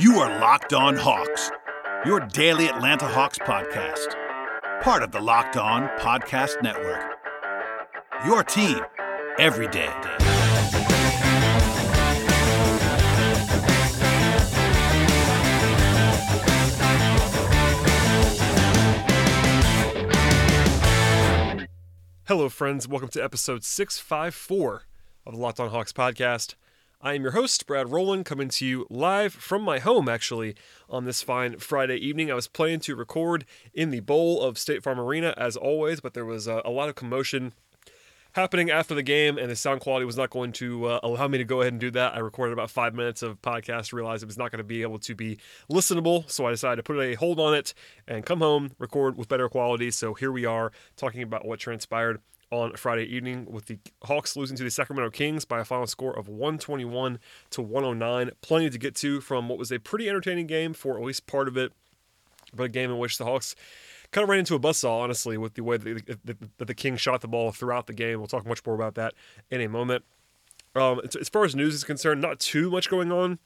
You are Locked On Hawks, your daily Atlanta Hawks podcast, part of the Locked On Podcast Network. Your team every day. Hello, friends. Welcome to episode 654 of the Locked On Hawks podcast. I am your host, Brad Rowland, coming to you live from my home, actually, on this fine Friday evening. I was planning to record in the bowl of State Farm Arena, as always, but there was a, a lot of commotion happening after the game, and the sound quality was not going to uh, allow me to go ahead and do that. I recorded about five minutes of podcast, realized it was not going to be able to be listenable, so I decided to put a hold on it and come home, record with better quality. So here we are talking about what transpired on Friday evening with the Hawks losing to the Sacramento Kings by a final score of 121 to 109. Plenty to get to from what was a pretty entertaining game for at least part of it, but a game in which the Hawks kind of ran into a buzzsaw, honestly, with the way that the, that the Kings shot the ball throughout the game. We'll talk much more about that in a moment. Um, as far as news is concerned, not too much going on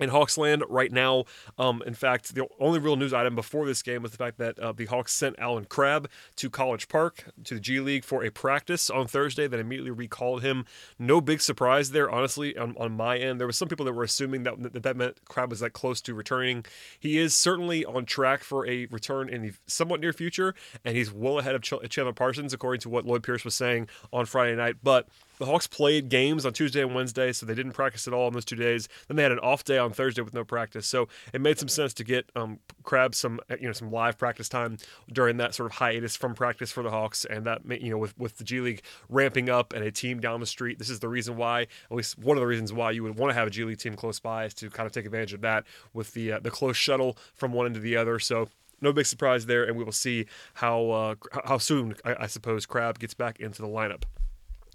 in Hawksland right now. Um, in fact, the only real news item before this game was the fact that uh, the Hawks sent Allen Crabbe to College Park to the G League for a practice on Thursday. That immediately recalled him. No big surprise there, honestly, on, on my end. There was some people that were assuming that, that that meant Crabbe was that close to returning. He is certainly on track for a return in the somewhat near future, and he's well ahead of Ch- Chandler Parsons, according to what Lloyd Pierce was saying on Friday night. But the Hawks played games on Tuesday and Wednesday, so they didn't practice at all on those two days. Then they had an off day on Thursday with no practice, so it made some sense to get um, Crabbe some you know some live practice time during that sort of hiatus from practice for the Hawks, and that you know with with the G League ramping up and a team down the street, this is the reason why, at least one of the reasons why you would want to have a G League team close by is to kind of take advantage of that with the uh, the close shuttle from one end to the other. So no big surprise there, and we will see how uh, how soon I, I suppose Crabbe gets back into the lineup.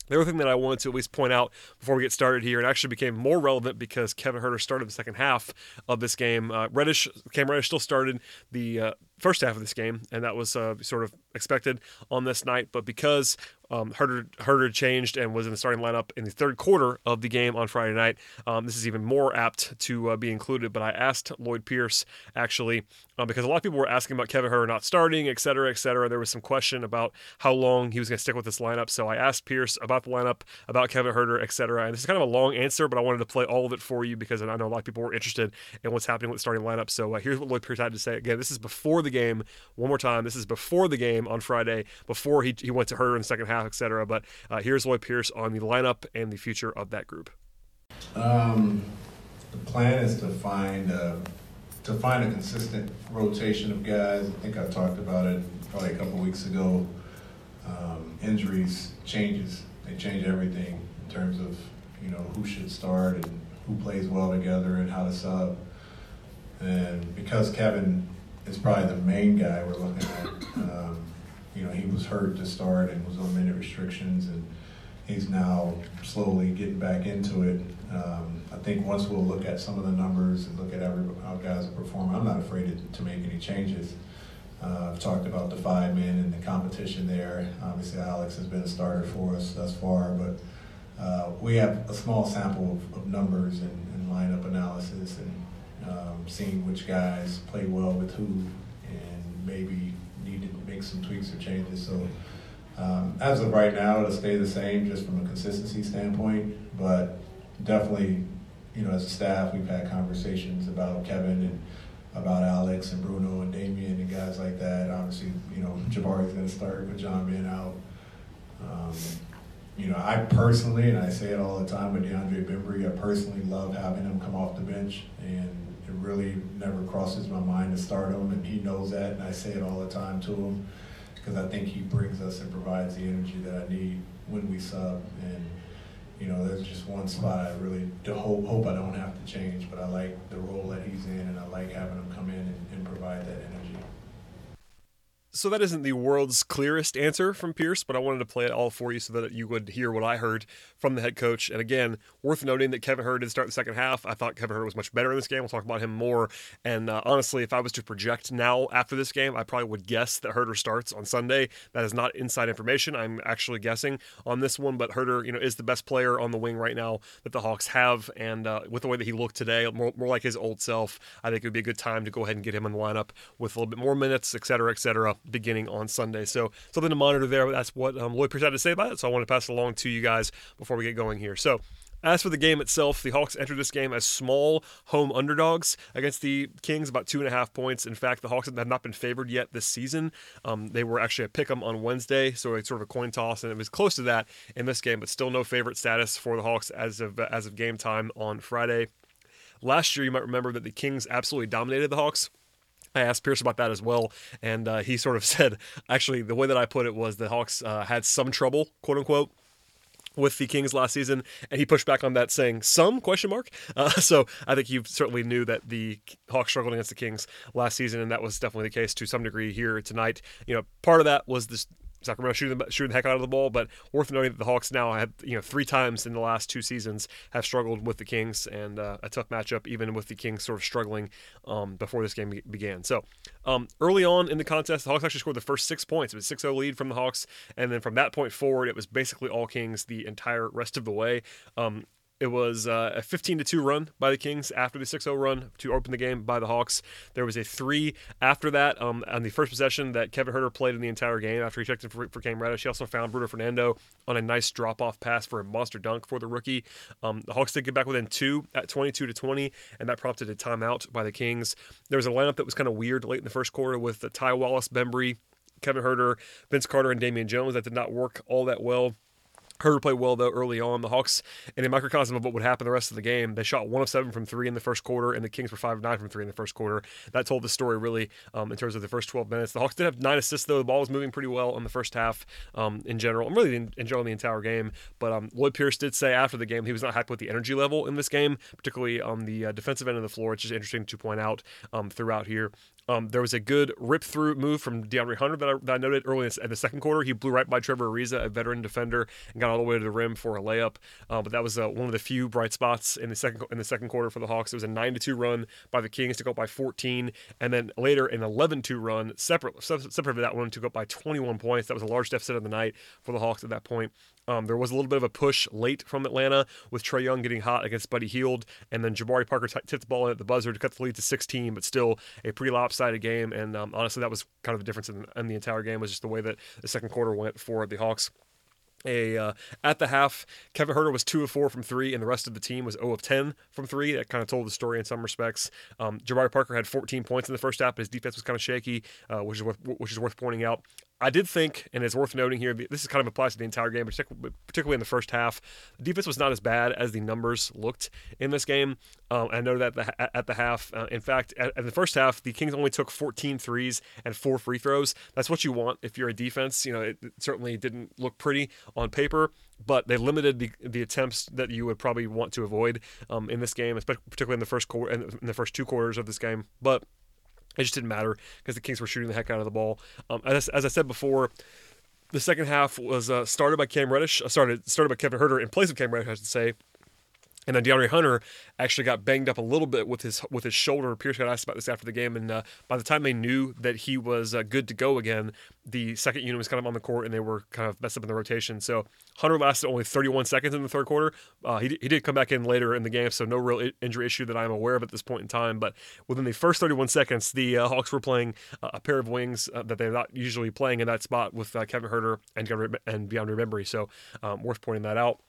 The other thing that I wanted to at least point out before we get started here, it actually became more relevant because Kevin Huerter started the second half of this game. Uh, Reddish, Cam Reddish still started the uh, first half of this game, and that was uh, sort of expected on this night. But because um, Huerter, Huerter changed and was in the starting lineup in the third quarter of the game on Friday night, um, this is even more apt to uh, be included. But I asked Lloyd Pierce actually uh, because a lot of people were asking about Kevin Huerter not starting, et cetera, et cetera. There was some question about how long he was going to stick with this lineup. So I asked Pierce about the lineup, about Kevin Huerter, et cetera. And this is kind of a long answer, but I wanted to play all of it for you because I know a lot of people were interested in what's happening with the starting lineup. So uh, here's what Lloyd Pierce had to say. Again, this is before the game. One more time. This is before the game on Friday, before he, he went to Huerter in the second half, et cetera. But uh, here's Lloyd Pierce on the lineup and the future of that group. Um, the plan is to find a, to find a consistent rotation of guys. I think I talked about it probably a couple weeks ago. Um, injuries changes they change everything in terms of you know who should start and who plays well together and how to sub. And because Kevin is probably the main guy we're looking at, um, you know, he was hurt to start and was on minute restrictions, and he's now slowly getting back into it. Um, I think once we'll look at some of the numbers and look at every, how guys are performing, I'm not afraid to, to make any changes. Uh, I've talked about the five men and the competition there. Obviously, Alex has been a starter for us thus far, but uh, we have a small sample of, of numbers and, and, lineup analysis and um, seeing which guys play well with who and maybe some tweaks or changes. So, um, as of right now, it'll stay the same just from a consistency standpoint, but definitely, you know, as a staff, we've had conversations about Kevin and about Alex and Bruno and Damian and guys like that. Obviously, you know, Jabari's going to start with John being out. Um, you know, I personally, and I say it all the time with DeAndre Bembry, I personally love having him come off the bench, and it really never crosses my mind to start him, and he knows that, and I say it all the time to him because I think he brings us and provides the energy that I need when we sub, and you know, there's just one spot I really hope, hope I don't have to change, but I like the role that he's in, and I like having him come in and, and provide that energy. So that isn't the world's clearest answer from Pierce, but I wanted to play it all for you so that you would hear what I heard from the head coach. And again, worth noting that Kevin Huerter did start the second half. I thought Kevin Huerter was much better in this game. We'll talk about him more. And uh, honestly, if I was to project now after this game, I probably would guess that Huerter starts on Sunday. That is not inside information. I'm actually guessing on this one, but Huerter, you know, is the best player on the wing right now that the Hawks have. And uh, with the way that he looked today, more, more like his old self, I think it would be a good time to go ahead and get him in the lineup with a little bit more minutes, et cetera, et cetera, beginning on Sunday. So something to monitor there. That's what um, Lloyd Pierce had to say about it. So I want to pass it along to you guys before we get going here. So as for the game itself, the Hawks entered this game as small home underdogs against the Kings, about two and a half points. In fact, the Hawks have not been favored yet this season. Um, they were actually a pick 'em on Wednesday, so it's sort of a coin toss, and it was close to that in this game, but still no favorite status for the Hawks as of as of game time on Friday. Last year, you might remember that the Kings absolutely dominated the Hawks. I asked Pierce about that as well, and uh, he sort of said, actually, the way that I put it was the Hawks uh, had some trouble, quote unquote, with the Kings last season, and he pushed back on that, saying some question mark. Uh, so I think you certainly knew that the Hawks struggled against the Kings last season, and that was definitely the case to some degree here tonight. You know, part of that was this Sacramento shooting the, shooting the heck out of the ball, but worth noting that the Hawks now have you know three times in the last two seasons have struggled with the Kings and uh, a tough matchup, even with the Kings sort of struggling um, before this game began. So um, early on in the contest, the Hawks actually scored the first six points. It was 6-0 lead from the Hawks, and then from that point forward, it was basically all Kings the entire rest of the way. Um, it was uh, a 15 to 2 run by the Kings after the 6 0 run to open the game by the Hawks. There was a three after that um, on the first possession that Kevin Huerter played in the entire game after he checked in for, for Cam Reddish. He also found Bruno Fernando on a nice drop off pass for a monster dunk for the rookie. Um, the Hawks did get back within two at 22 to 20, and that prompted a timeout by the Kings. There was a lineup that was kind of weird late in the first quarter with Ty Wallace, Bembry, Kevin Huerter, Vince Carter, and Damian Jones. That did not work all that well. Huerter played well though early on. The Hawks, in a microcosm of what would happen the rest of the game, they shot one of seven from three in the first quarter, and the Kings were five of nine from three in the first quarter. That told the story really um, in terms of the first 12 minutes. The Hawks did have nine assists though. The ball was moving pretty well in the first half um, in general, and really in, in general the entire game. But um, Lloyd Pierce did say after the game he was not happy with the energy level in this game, particularly on the uh, defensive end of the floor, which is interesting to point out um, throughout here. Um, there was a good rip through move from DeAndre Hunter that I, that I noted early in the second quarter. He blew right by Trevor Ariza, a veteran defender, and got all the way to the rim for a layup. Uh, but that was uh, one of the few bright spots in the second in the second quarter for the Hawks. It was a nine to two run by the Kings to go up by 14, and then later an 11-2 run separate separate from that one to go up by 21 points. That was a large deficit of the night for the Hawks at that point. Um, there was a little bit of a push late from Atlanta with Trae Young getting hot against Buddy Hield, and then Jabari Parker t- tipped the ball in at the buzzer to cut the lead to 16, but still a pretty lopsided game. And um, honestly, that was kind of the difference in, in the entire game was just the way that the second quarter went for the Hawks a uh, at the half, Kevin Huerter was two of four from three, and the rest of the team was 0 of 10 from three. That kind of told the story in some respects. Um, Jabari Parker had 14 points in the first half, but his defense was kind of shaky, uh, which is worth which is worth pointing out. I did think, and it's worth noting here, this is kind of applies to the entire game, particularly in the first half. The defense was not as bad as the numbers looked in this game. Um, I know that at the half, uh, in fact, at, at, the first half, the Kings only took 14 threes and four free throws. That's what you want if you're a defense. You know, it, it certainly didn't look pretty on paper, but they limited the, the attempts that you would probably want to avoid um, in this game, especially particularly in the first quarter, in the first two quarters of this game. But it just didn't matter because the Kings were shooting the heck out of the ball. Um, as, as I said before, the second half was uh, started by Cam Reddish, uh, started started by Kevin Huerter in place of Cam Reddish, I should say. And then DeAndre Hunter actually got banged up a little bit with his with his shoulder. Pierce got asked about this after the game, and uh, by the time they knew that he was uh, good to go again, the second unit was kind of on the court, and they were kind of messed up in the rotation. So Hunter lasted only 31 seconds in the third quarter. Uh, he, he did come back in later in the game, so no real injury issue that I'm aware of at this point in time. But within the first 31 seconds, the uh, Hawks were playing a pair of wings uh, that they're not usually playing in that spot with uh, Kevin Huerter and and Beyond Bembry. So um, worth pointing that out.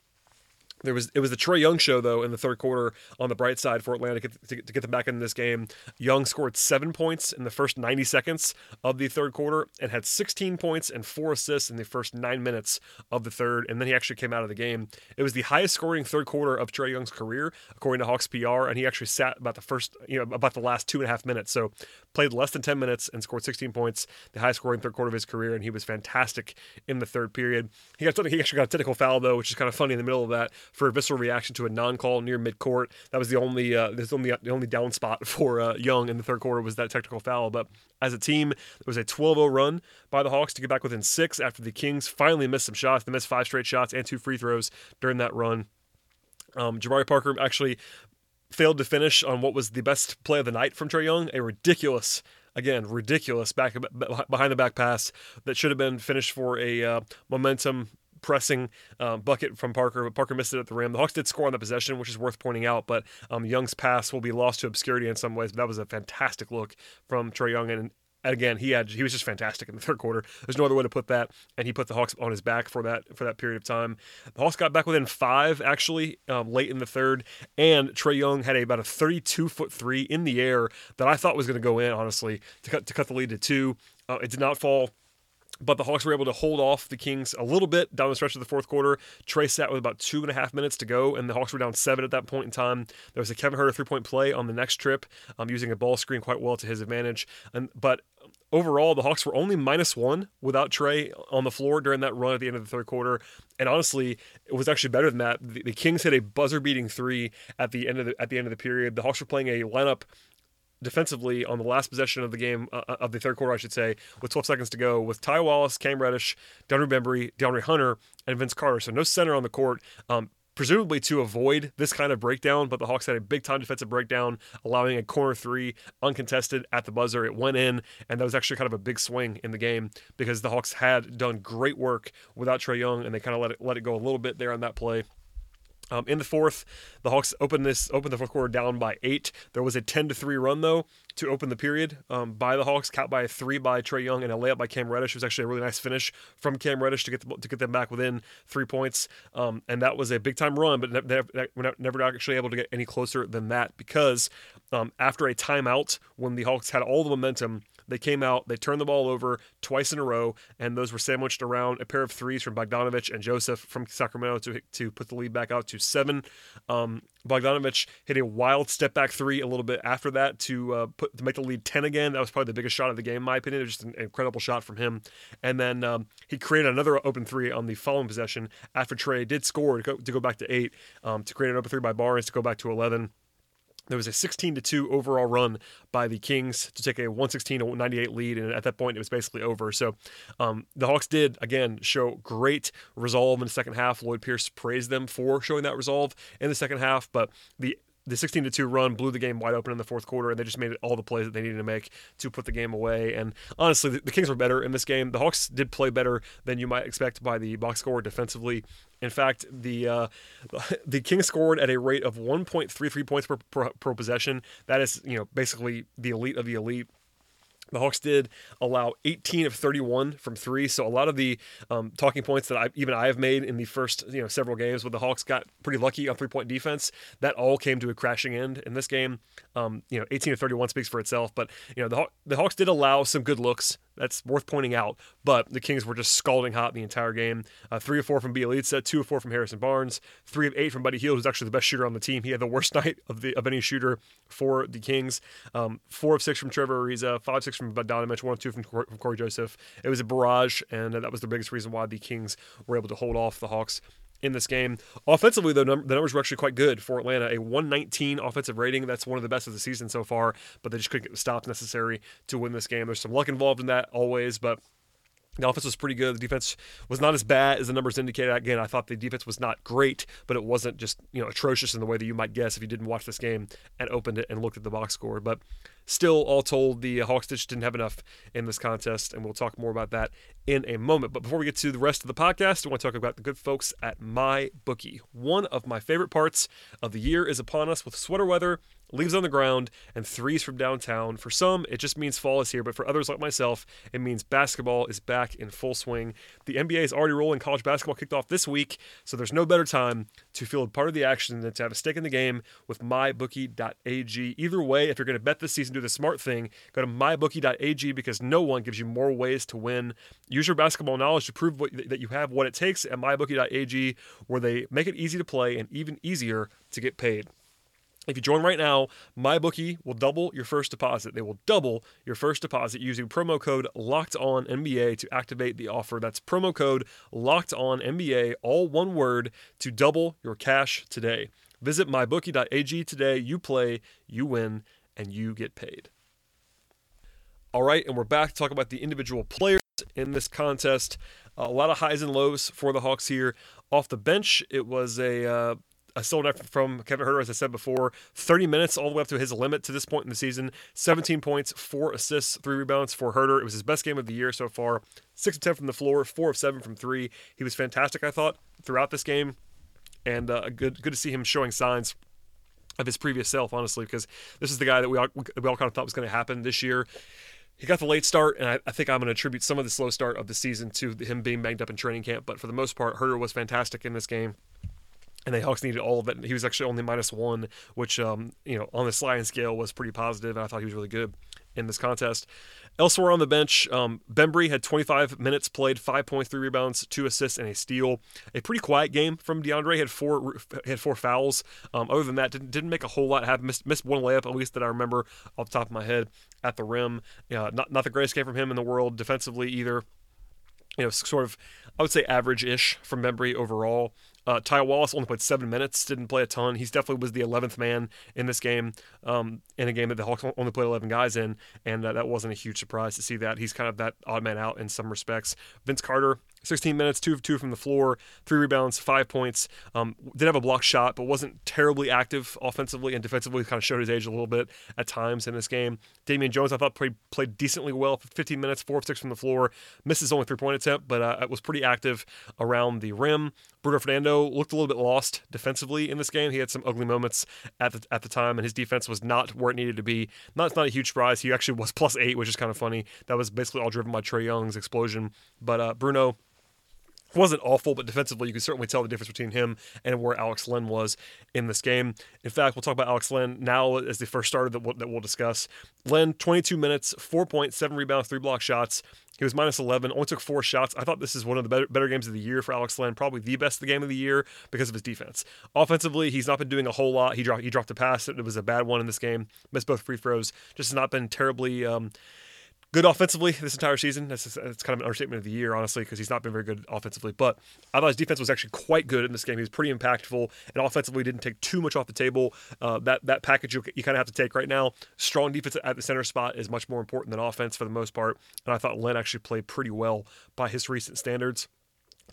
There was it was the Trae Young show though in the third quarter on the bright side for Atlanta to get, to, to get them back in this game. Young scored seven points in the first 90 seconds of the third quarter and had 16 points and four assists in the first nine minutes of the third, and then he actually came out of the game. It was the highest scoring third quarter of Trae Young's career according to Hawks PR, and he actually sat about the first you know about the last two and a half minutes. So played less than 10 minutes and scored 16 points, the highest scoring third quarter of his career, and he was fantastic in the third period. He got he actually got a technical foul though, which is kind of funny in the middle of that for a visceral reaction to a non-call near midcourt. That was the only uh, the only the only down spot for uh, Young in the third quarter was that technical foul. But as a team, there was a 12-0 run by the Hawks to get back within six after the Kings finally missed some shots. They missed five straight shots and two free throws during that run. Um, Jabari Parker actually failed to finish on what was the best play of the night from Trae Young, a ridiculous again, ridiculous back behind the back pass that should have been finished for a uh, momentum pressing um, bucket from Parker, but Parker missed it at the rim. The Hawks did score on the possession, which is worth pointing out, but um, Young's pass will be lost to obscurity in some ways. But that was a fantastic look from Trae Young, and again, he had he was just fantastic in the third quarter. There's no other way to put that, and he put the Hawks on his back for that for that period of time. The Hawks got back within five actually um, late in the third, and Trae Young had a, about a 32 foot three in the air that I thought was going to go in honestly to cut to cut the lead to two. Uh, it did not fall but the Hawks were able to hold off the Kings a little bit down the stretch of the fourth quarter. Trae sat with about two and a half minutes to go, and the Hawks were down seven at that point in time. There was a Kevin Huerter three point play on the next trip, um, using a ball screen quite well to his advantage. And but overall, the Hawks were only minus one without Trae on the floor during that run at the end of the third quarter. And honestly, it was actually better than that. The, the Kings hit a buzzer beating three at the end of the at the end of the period. The Hawks were playing a lineup defensively on the last possession of the game uh, uh of the third quarter, I should say, with 12 seconds to go, with Ty Wallace, Cam Reddish, DeAndre Bembry, DeAndre Hunter, and Vince Carter. So no center on the court. Um, presumably to avoid this kind of breakdown, but the Hawks had a big time defensive breakdown, allowing a corner three uncontested at the buzzer. It went in, and that was actually kind of a big swing in the game because the Hawks had done great work without Trae Young, and they kind of let it let it go a little bit there on that play. Um, in the fourth, the Hawks opened this opened the fourth quarter down by eight. There was a ten to three run though to open the period um, by the Hawks, capped by a three by Trae Young and a layup by Cam Reddish. It was actually a really nice finish from Cam Reddish to get the, to get them back within three points. Um, and that was a big time run, but ne- we're never actually able to get any closer than that because um, after a timeout when the Hawks had all the momentum they came out, they turned the ball over twice in a row, and those were sandwiched around a pair of threes from Bogdanovich and Joseph from Sacramento to, to put the lead back out to seven. Um, Bogdanovich hit a wild step back three a little bit after that to uh, put to make the lead 10 again. That was probably the biggest shot of the game, in my opinion. It was just an incredible shot from him. And then um, he created another open three on the following possession after Trae did score to go, to go back to eight um, to create an open three by Barnes to go back to 11. There was a 16 to 2 overall run by the Kings to take a 116 to 98 lead, and at that point it was basically over. So um, the Hawks did again show great resolve in the second half. Lloyd Pierce praised them for showing that resolve in the second half, but the the 16 to 2 run blew the game wide open in the fourth quarter and they just made all the plays that they needed to make to put the game away and honestly the, the Kings were better in this game the Hawks did play better than you might expect by the box score defensively in fact, the uh, the Kings scored at a rate of 1.33 points per, per, per possession. That is, you know, basically the elite of the elite. The Hawks did allow 18 of 31 from three, so a lot of the um, talking points that I, even I have made in the first you know several games, where the Hawks got pretty lucky on three point defense, that all came to a crashing end in this game. Um, you know, 18 of 31 speaks for itself, but you know the the Hawks did allow some good looks. That's worth pointing out. But the Kings were just scalding hot the entire game. Uh, three of four from Bjelica, two of four from Harrison Barnes, three of eight from Buddy Hield, who's actually the best shooter on the team. He had the worst night of the of any shooter for the Kings. Um, four of six from Trevor Ariza, five six from Bogdanovich, one of two from, Cor- from Cory Joseph. It was a barrage, and that was the biggest reason why the Kings were able to hold off the Hawks in this game. Offensively, though, num- the numbers were actually quite good for Atlanta. A 119 offensive rating. That's one of the best of the season so far, but they just couldn't get the stops necessary to win this game. There's some luck involved in that always, but the offense was pretty good. The defense was not as bad as the numbers indicated. Again, I thought the defense was not great, but it wasn't just you know atrocious in the way that you might guess if you didn't watch this game and opened it and looked at the box score. But still, all told, the Hawks just didn't have enough in this contest, and we'll talk more about that in a moment. But before we get to the rest of the podcast, I want to talk about the good folks at My Bookie. One of my favorite parts of the year is upon us with sweater weather leaves on the ground, and threes from downtown. For some, it just means fall is here, but for others like myself, it means basketball is back in full swing. The NBA is already rolling. College basketball kicked off this week, so there's no better time to feel a part of the action than to have a stake in the game with mybookie.ag. Either way, if you're going to bet this season, do the smart thing. Go to mybookie.ag because no one gives you more ways to win. Use your basketball knowledge to prove what, that you have what it takes at mybookie.ag, where they make it easy to play and even easier to get paid. If you join right now, MyBookie will double your first deposit. They will double your first deposit using promo code Locked On NBA to activate the offer. That's promo code Locked On NBA, all one word, to double your cash today. Visit mybookie.ag today. You play, you win, and you get paid. All right, and we're back to talk about the individual players in this contest. a lot of highs and lows for the Hawks here. Off the bench, it was a uh, a solid effort from Kevin Huerter, as I said before. 30 minutes all the way up to his limit to this point in the season. 17 points, four assists, three rebounds for Huerter. It was his best game of the year so far. Six of 10 from the floor, four of seven from three. He was fantastic, I thought, throughout this game, and uh, good good to see him showing signs of his previous self, honestly, because this is the guy that we all, we all kind of thought was going to happen this year. He got the late start, and I, I think I'm going to attribute some of the slow start of the season to him being banged up in training camp. But for the most part, Huerter was fantastic in this game and the Hawks needed all of it. He was actually only minus one, which um, you know on the sliding scale was pretty positive. I thought he was really good in this contest. Elsewhere on the bench, um, Bembry had 25 minutes played, 5.3 rebounds, two assists, and a steal. A pretty quiet game from DeAndre. Had four had four fouls. Um, other than that, didn't, didn't make a whole lot happen. Missed, missed one layup at least that I remember off the top of my head at the rim. Uh, not not the greatest game from him in the world defensively either. You know, sort of I would say average-ish from Bembry overall. Uh, Ty Wallace only played seven minutes, didn't play a ton. He definitely was the 11th man in this game, um, in a game that the Hawks only played 11 guys in, and uh, that wasn't a huge surprise to see that. He's kind of that odd man out in some respects. Vince Carter 16 minutes, two of two from the floor, three rebounds, five points. Um, did have a block shot, but wasn't terribly active offensively and defensively. Kind of showed his age a little bit at times in this game. Damian Jones, I thought played played decently well. 15 minutes, four of six from the floor. Misses only three point attempt, but uh, was pretty active around the rim. Bruno Fernando looked a little bit lost defensively in this game. He had some ugly moments at the at the time, and his defense was not where it needed to be. Not not a huge surprise. He actually was plus eight, which is kind of funny. That was basically all driven by Trae Young's explosion. But uh, Bruno wasn't awful, but defensively, you can certainly tell the difference between him and where Alex Len was in this game. In fact, we'll talk about Alex Len now as the first starter that we'll, that we'll discuss. Len, 22 minutes, four points, seven rebounds, three block shots. He was minus 11, only took four shots. I thought this is one of the better, better games of the year for Alex Len, probably the best the game of the year because of his defense. Offensively, he's not been doing a whole lot. He dropped he dropped a pass. It was a bad one in this game. Missed both free throws. Just has not been terribly. Um, good offensively this entire season. That's, kind of an understatement of the year, honestly, because he's not been very good offensively. But I thought his defense was actually quite good in this game. He was pretty impactful, and offensively didn't take too much off the table. Uh, that that package you, you kind of have to take right now. Strong defense at the center spot is much more important than offense for the most part. And I thought Len actually played pretty well by his recent standards.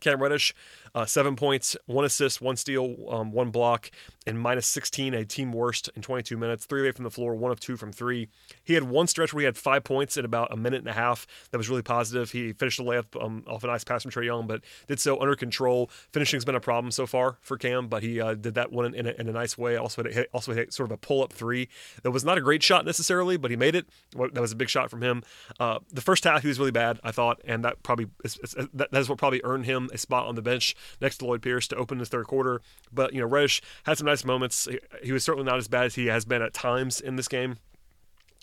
Cam Reddish, uh, seven points, one assist, one steal, um, one block, and minus 16, a team worst in 22 minutes. Three away from the floor, one of two from three. He had one stretch where he had five points in about a minute and a half. That was really positive. He finished the layup um, off a nice pass from Trae Young, but did so under control. Finishing's been a problem so far for Cam, but he uh, did that one in a, in a, nice way. Also hit, also hit sort of a pull up three. That was not a great shot necessarily, but he made it. That was a big shot from him. Uh, the first half he was really bad, I thought, and that probably is, is, that is what probably earned him a spot on the bench next to Lloyd Pierce to open the third quarter. But you know, Reddish had some nice moments. He, he was certainly not as bad as he has been at times in this game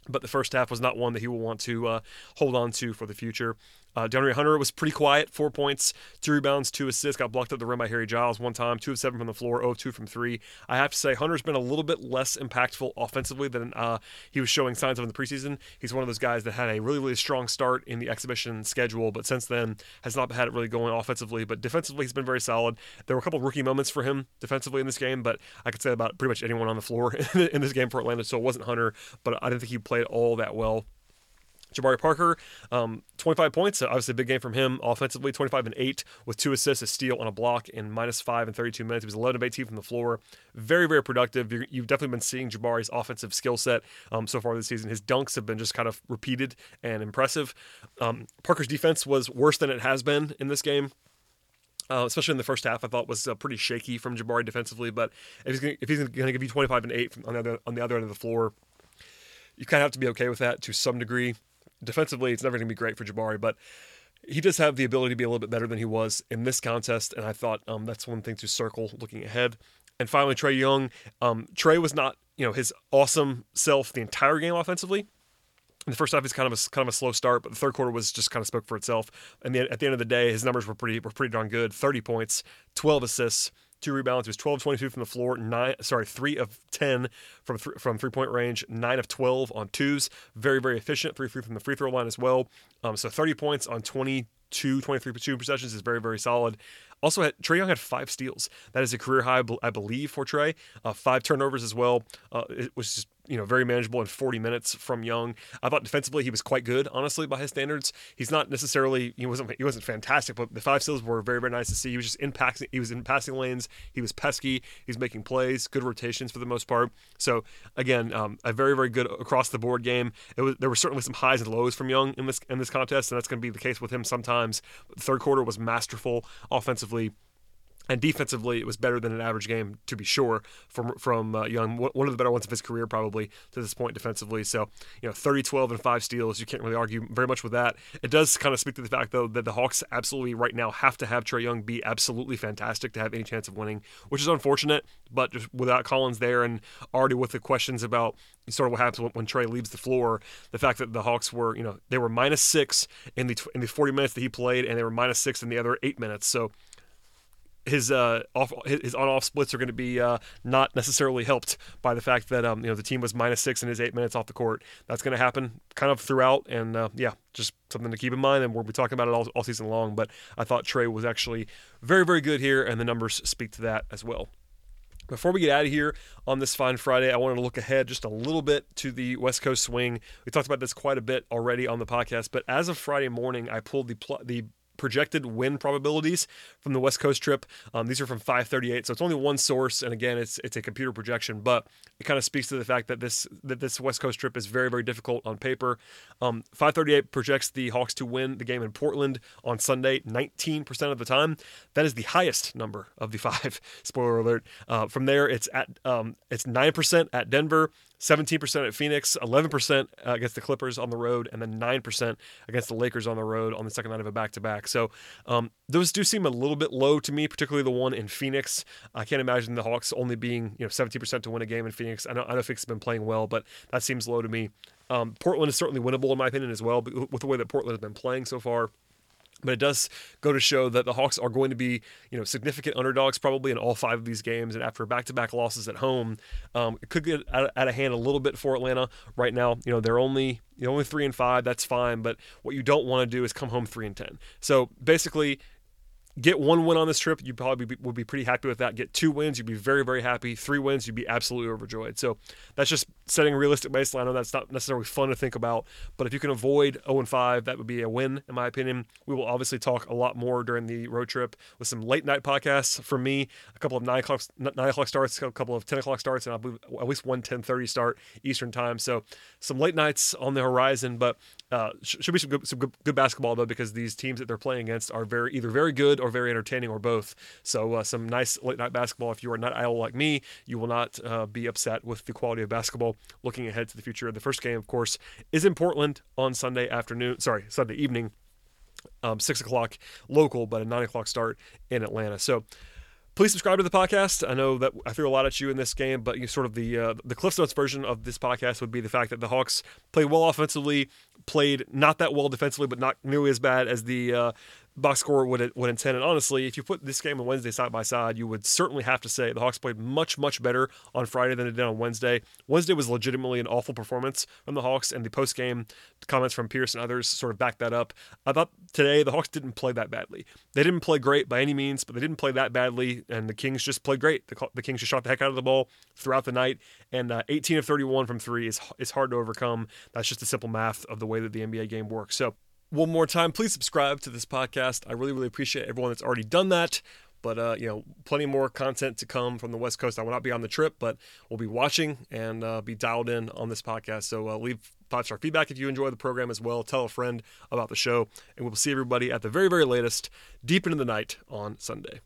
but the first half was not one that he will want to uh, hold on to for the future. Uh, DeAndre Hunter was pretty quiet, four points, two rebounds, two assists, got blocked at the rim by Harry Giles one time, two of seven from the floor, 0 of 2 from three. I have to say, Hunter's been a little bit less impactful offensively than uh, he was showing signs of in the preseason. He's one of those guys that had a really, really strong start in the exhibition schedule, but since then has not had it really going offensively. But defensively, he's been very solid. There were a couple rookie moments for him defensively in this game, but I could say about pretty much anyone on the floor in this game for Atlanta. So it wasn't Hunter, but I didn't think he played all that well. Jabari Parker, um, 25 points. Obviously, a big game from him offensively. 25 and 8 with two assists, a steal, on a block in minus 5 and 32 minutes. He was 11 of 18 from the floor. Very, very productive. you have definitely been seeing Jabari's offensive skill set um, so far this season. His dunks have been just kind of repeated and impressive. Um, Parker's defense was worse than it has been in this game. Uh, especially in the first half, I thought was uh, pretty shaky from Jabari defensively. But if he's going to give you 25 and 8 on the other on the other end of the floor, you kind of have to be okay with that to some degree defensively, it's never going to be great for Jabari, but he does have the ability to be a little bit better than he was in this contest, and I thought um, that's one thing to circle looking ahead. And finally, Trae Young. Um, Trae was not, you know, his awesome self the entire game offensively. In the first half, he's kind of a kind of a slow start, but the third quarter was just kind of spoke for itself. And the, at the end of the day, his numbers were pretty were pretty darn good. Thirty points, twelve assists, two rebounds. He was 12 22 from the floor, nine sorry, three of 10 from th- from three point range, nine of 12 on twos. Very very efficient. Three free from the free throw line as well. Um, so 30 points on 22, 23 shooting possessions is very very solid. Also, had, Trae Young had five steals. That is a career high, I believe, for Trae. Uh, five turnovers as well. Uh, it was just you know very manageable in 40 minutes from Young. I thought defensively he was quite good, honestly, by his standards. He's not necessarily he wasn't he wasn't fantastic, but the five steals were very very nice to see. He was just in passing he was in passing lanes. He was pesky. He was making plays, good rotations for the most part. So again, um, a very very good across the board game. It was there were certainly some highs and lows from Young in this in this contest, and that's going to be the case with him sometimes. The third quarter was masterful offensively and defensively, it was better than an average game, to be sure, from from uh, Young. One of the better ones of his career, probably to this point defensively. So, you know, 30, 12, and five steals. You can't really argue very much with that. It does kind of speak to the fact, though, that the Hawks absolutely right now have to have Trae Young be absolutely fantastic to have any chance of winning, which is unfortunate. But just without Collins there, and already with the questions about sort of what happens when, when Trae leaves the floor, the fact that the Hawks were, you know, they were minus six in the in the 40 minutes that he played, and they were minus six in the other eight minutes. So his uh off his on off splits are going to be uh, not necessarily helped by the fact that um you know the team was minus six in his eight minutes off the court. That's going to happen kind of throughout, and uh, yeah, just something to keep in mind. And we'll be talking about it all, all season long. But I thought Trae was actually very very good here, and the numbers speak to that as well. Before we get out of here on this fine Friday, I wanted to look ahead just a little bit to the West Coast swing. We talked about this quite a bit already on the podcast, but as of Friday morning, I pulled the pl- the projected win probabilities from the West Coast trip. Um, these are from 538, so it's only one source, and again, it's it's a computer projection, but it kind of speaks to the fact that this that this West Coast trip is very very difficult on paper. Um, 538 projects the Hawks to win the game in Portland on Sunday 19% of the time. That is the highest number of the five. Spoiler alert. Uh, from there, it's at um, it's 9% at Denver. 17% at Phoenix, 11% against the Clippers on the road, and then 9% against the Lakers on the road on the second night of a back to back. So um, those do seem a little bit low to me, particularly the one in Phoenix. I can't imagine the Hawks only being you know 17% to win a game in Phoenix. I know, I know Phoenix has been playing well, but that seems low to me. Um, Portland is certainly winnable in my opinion as well, with the way that Portland has been playing so far. But it does go to show that the Hawks are going to be, you know, significant underdogs probably in all five of these games. And after back-to-back losses at home, um, it could get out, of hand a little bit for Atlanta right now. You know, they're only you know, only three and five. That's fine. But what you don't want to do is come home three and ten. So basically, Get one win on this trip, you probably be, would be pretty happy with that. Get two wins, you'd be very, very happy. Three wins, you'd be absolutely overjoyed. So that's just setting a realistic baseline. I know that's not necessarily fun to think about, but if you can avoid 0 5, that would be a win, in my opinion. We will obviously talk a lot more during the road trip with some late night podcasts for me, a couple of 9 o'clock, 9 o'clock starts, a couple of 10 o'clock starts, and I believe at least one 10.30 start Eastern time. So some late nights on the horizon, but uh, should be some good, some good, good, basketball though, because these teams that they're playing against are very either very good or very entertaining or both. So uh, some nice late night basketball. If you are not idle like me, you will not uh, be upset with the quality of basketball. Looking ahead to the future, the first game, of course, is in Portland on Sunday afternoon. Sorry, Sunday evening, um, six o'clock local, but a nine o'clock start in Atlanta. So Please subscribe to the podcast. I know that I threw a lot at you in this game, but you sort of the uh, the Cliff Notes version of this podcast would be the fact that the Hawks played well offensively, played not that well defensively, but not nearly as bad as the uh, box score would would intend. And honestly, if you put this game on Wednesday side by side, you would certainly have to say the Hawks played much much better on Friday than they did on Wednesday. Wednesday was legitimately an awful performance from the Hawks, and the post game comments from Pierce and others sort of back that up. I thought today the Hawks didn't play that badly. They didn't play great by any means, but they didn't play that badly, and the Kings just played great. The, the Kings just shot the heck out of the ball throughout the night, and uh, 18 of 31 from three is is hard to overcome. That's just the simple math of the way that the NBA game works. So one more time, please subscribe to this podcast. I really, really appreciate everyone that's already done that. But uh, you know, plenty more content to come from the West Coast. I will not be on the trip, but we'll be watching and uh, be dialed in on this podcast. So uh, leave five star feedback if you enjoy the program as well. Tell a friend about the show, and we'll see everybody at the very, very latest, deep into the night on Sunday.